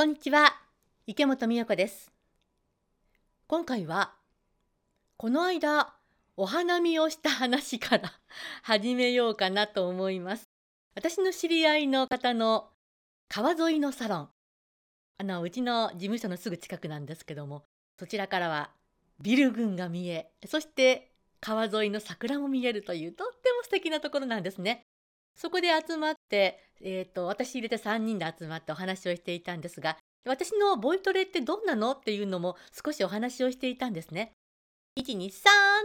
こんにちは。池本美代子です。今回はこの間お花見をした話から 始めようかなと思います。私の知り合いの方の川沿いのサロン。あのうちの事務所のすぐ近くなんですけどもそちらからはビル群が見えそして川沿いの桜も見えるというとっても素敵なところなんですね。そこで集まって、えーと、私入れて3人で集まってお話をしていたんですが私のボイトレってどんなのっていうのも少しお話をしていたんですね。123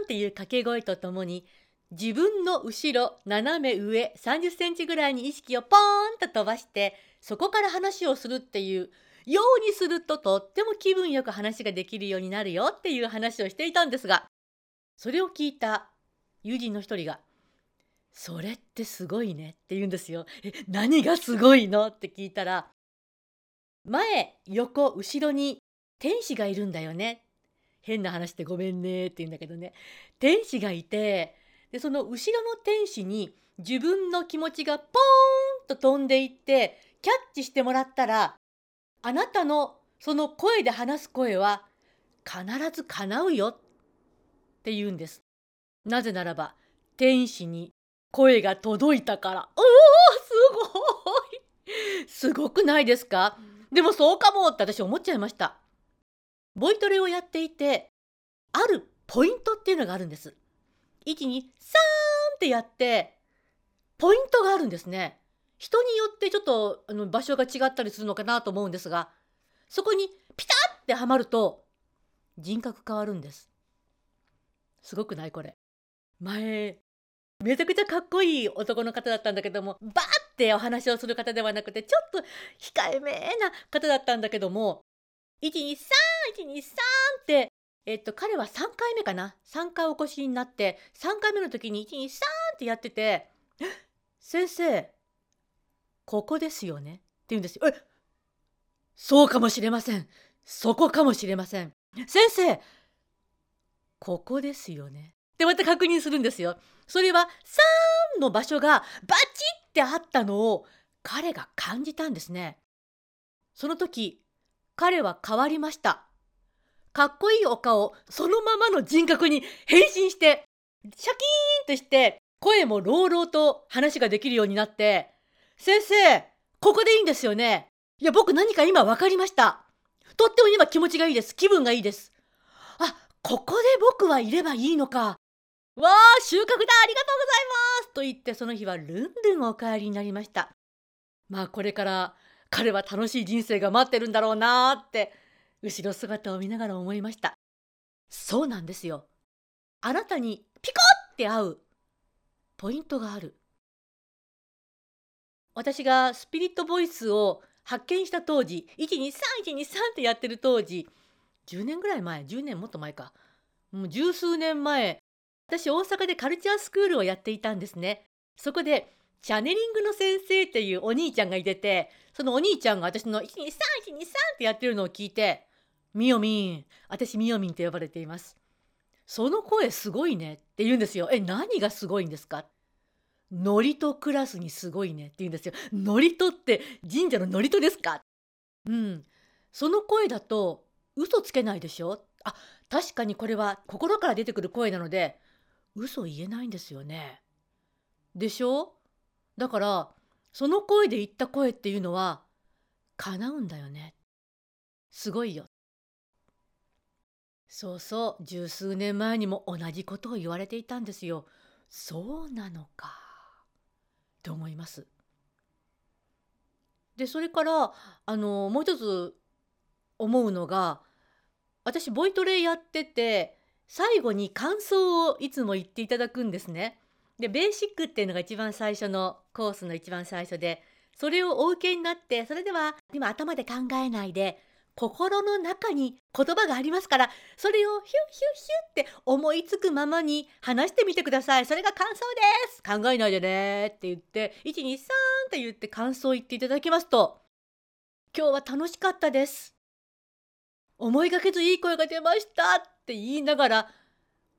っていう掛け声とともに自分の後ろ斜め上30センチぐらいに意識をポーンと飛ばしてそこから話をするっていうようにするととっても気分よく話ができるようになるよっていう話をしていたんですがそれを聞いた友人の一人がそれってすごいねって言うんですよ。え、何がすごいの？って聞いたら、前、横、後ろに天使がいるんだよね。変な話でごめんねって言うんだけどね。天使がいて、で、その後ろの天使に自分の気持ちがポーンと飛んでいって、キャッチしてもらったら、あなたのその声で話す声は必ず叶うよって言うんです。なぜならば、天使に声が届いたから。おおすごいすごくないですか？でもそうかもって私思っちゃいました。ボイトレをやっていて、あるポイントっていうのがあるんです。1、2、3ってやって、ポイントがあるんですね。人によってちょっとあの場所が違ったりするのかなと思うんですが、そこにピタッってはまると、人格変わるんです。すごくないこれ。前、めちゃくちゃかっこいい男の方だったんだけどもバーってお話をする方ではなくてちょっと控えめな方だったんだけども123123ってえっと彼は3回目かな？3回お越しになって3回目の時に123ってやってて「先生ここですよね」って言うんですよ。え？そうかもしれません。そこかもしれません。先生ここですよね？でまた確認するんですよ。それは3の場所がバチってあったのを彼が感じたんですね。その時彼は変わりました。かっこいいお顔そのままの人格に変身してシャキーンとして声も朗々と話ができるようになって「先生ここでいいんですよねいや僕何か今分かりましたとっても今気持ちがいいです気分がいいですあここで僕はいればいいのかわあ収穫だありがとうございます。と言ってその日はルンルンお帰りになりました。まあこれから彼は楽しい人生が待ってるんだろうなーって後ろ姿を見ながら思いました。そうなんですよ。あなたにピコって合うポイントがある。私がスピリットボイスを発見した当時123123ってやってる当時10年ぐらい前10年もっと前か。もう十数年前私大阪でカルチャースクールをやっていたんですね。そこでチャネリングの先生っていうお兄ちゃんがいててそのお兄ちゃんが私の123 123ってやってるのを聞いて「みよみん私みよみんと呼ばれています」「その声すごいね」って言うんですよ。え何がすごいんですかノリとクラスにすごいねって言うんですよ。ノリとって神社のノリとですか？うん。その声だと嘘つけないでしょ？あ確かにこれは心から出てくる声なので嘘言えないんですよね。でしょ？だからその声で言った声っていうのは叶うんだよね。すごいよ。そうそう十数年前にも同じことを言われていたんですよ。そうなのか。と思います。でそれからあのもう一つ思うのが私ボイトレやってて最後に感想をいつも言っていただくんですね。でベーシックっていうのが一番最初のコースの一番最初でそれをお受けになってそれでは今頭で考えないで心の中に言葉がありますからそれをヒュッヒュッヒュッって思いつくままに話してみてください。それが感想です。考えないでねって言って123って言って感想を言っていただきますと今日は楽しかったです。思いがけずいい声が出ましたっって言いながら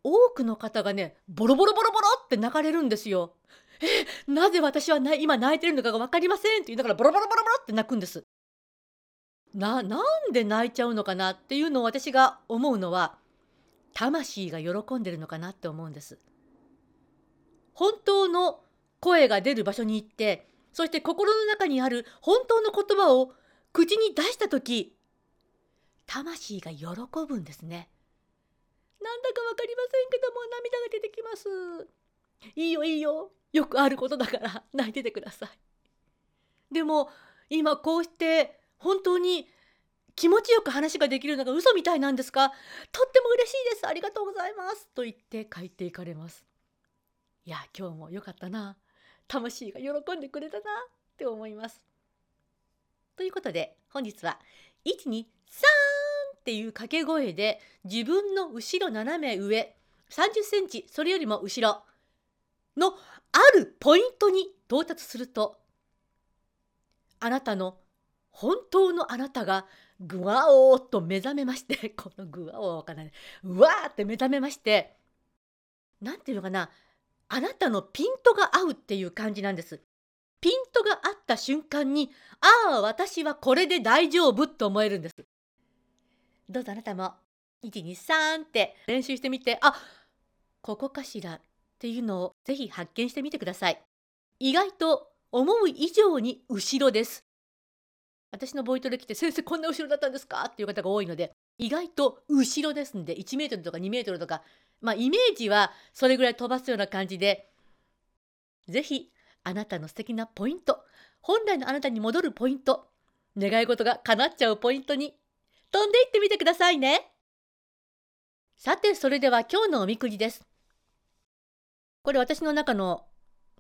多くの方がねボロボロボロボロって泣かれるんですよ。えなぜ私は今泣いてるのかが分かりませんって言いながらボロボロボロボロって泣くんです。ななんで泣いちゃうのかなっていうのを私が思うのは魂が喜んでるのかなって思うんです。本当の声が出る場所に行ってそして心の中にある本当の言葉を口に出した時魂が喜ぶんですね。なんだか分かりませんけども涙が出てきます。いいよいいよ。よくあることだから 泣いててください。でも今こうして本当に気持ちよく話ができるのが嘘みたいなんですか？とっても嬉しいです。ありがとうございます。と言って帰っていかれます。いや今日も良かったな。魂が喜んでくれたな。って思います。ということで本日は123っていう掛け声で自分の後ろ斜め上30センチそれよりも後ろのあるポイントに到達するとあなたの本当のあなたがぐわおーっと目覚めまして このぐわおーわからないうわーって目覚めまして何ていうのかなあなたのピントが合うっていう感じなんです。ピントが合った瞬間にああ私はこれで大丈夫と思えるんです。どうぞあなたも123って練習してみてあここかしらっていうのをぜひ発見してみてください。意外と思う以上に後ろです。私のボイトレ来て先生こんな後ろだったんですかっていう方が多いので意外と後ろですんで1メートルとか2メートルとかまあイメージはそれぐらい飛ばすような感じで是非あなたの素敵なポイント本来のあなたに戻るポイント願い事が叶っちゃうポイントに飛んでいってみてくださいね。さてそれでは今日のおみくじです。これ私の中の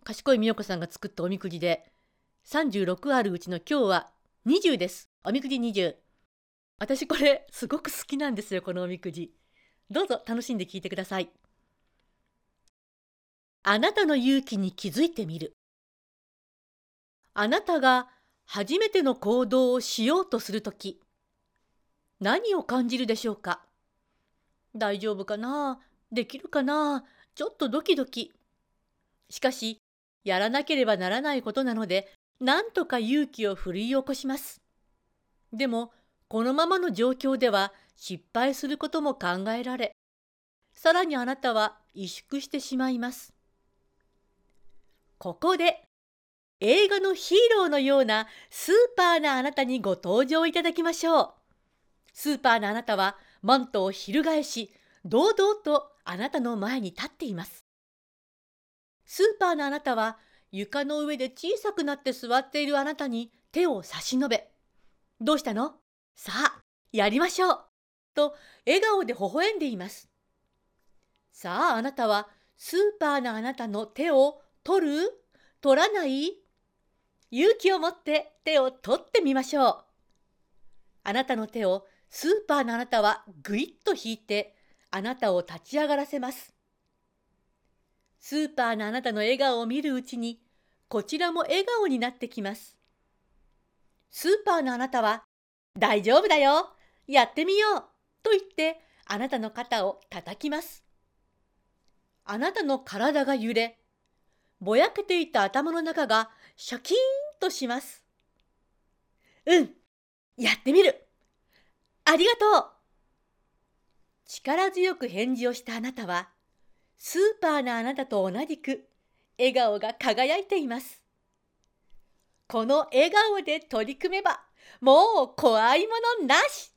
賢い美代子さんが作ったおみくじで36あるうちの今日は20です。おみくじ20。私これすごく好きなんですよ、このおみくじ。どうぞ楽しんで聞いてください。あなたの勇気に気づいてみる。あなたが初めての行動をしようとするとき、何を感じるでしょうか？大丈夫かな？できるかな？ちょっとドキドキ。しかし、やらなければならないことなので、なんとか勇気を振り起こします。でも、このままの状況では失敗することも考えられ、さらにあなたは萎縮してしまいます。ここで、映画のヒーローのようなスーパーなあなたにご登場いただきましょう。スーパーなあなたはマントを翻し、堂々とあなたの前に立っています。スーパーなあなたは床の上で小さくなって座っているあなたに手を差し伸べ、どうしたの？さあ、やりましょうと笑顔で微笑んでいます。さあ、あなたはスーパーなあなたの手を取る？取らない？勇気を持って手を取ってみましょう。あなたの手をスーパーなあなたはぐいっと引いてあなたを立ち上がらせます。スーパーなあなたの笑顔を見るうちに、こちらも笑顔になってきます。スーパーのあなたは、大丈夫だよやってみようと言って、あなたの肩を叩きます。あなたの体が揺れ、ぼやけていた頭の中がシャキーンとします。うん、やってみるありがとう力強く返事をしたあなたは、スーパーなあなたと同じく笑顔が輝いています。この笑顔で取り組めばもう怖いものなし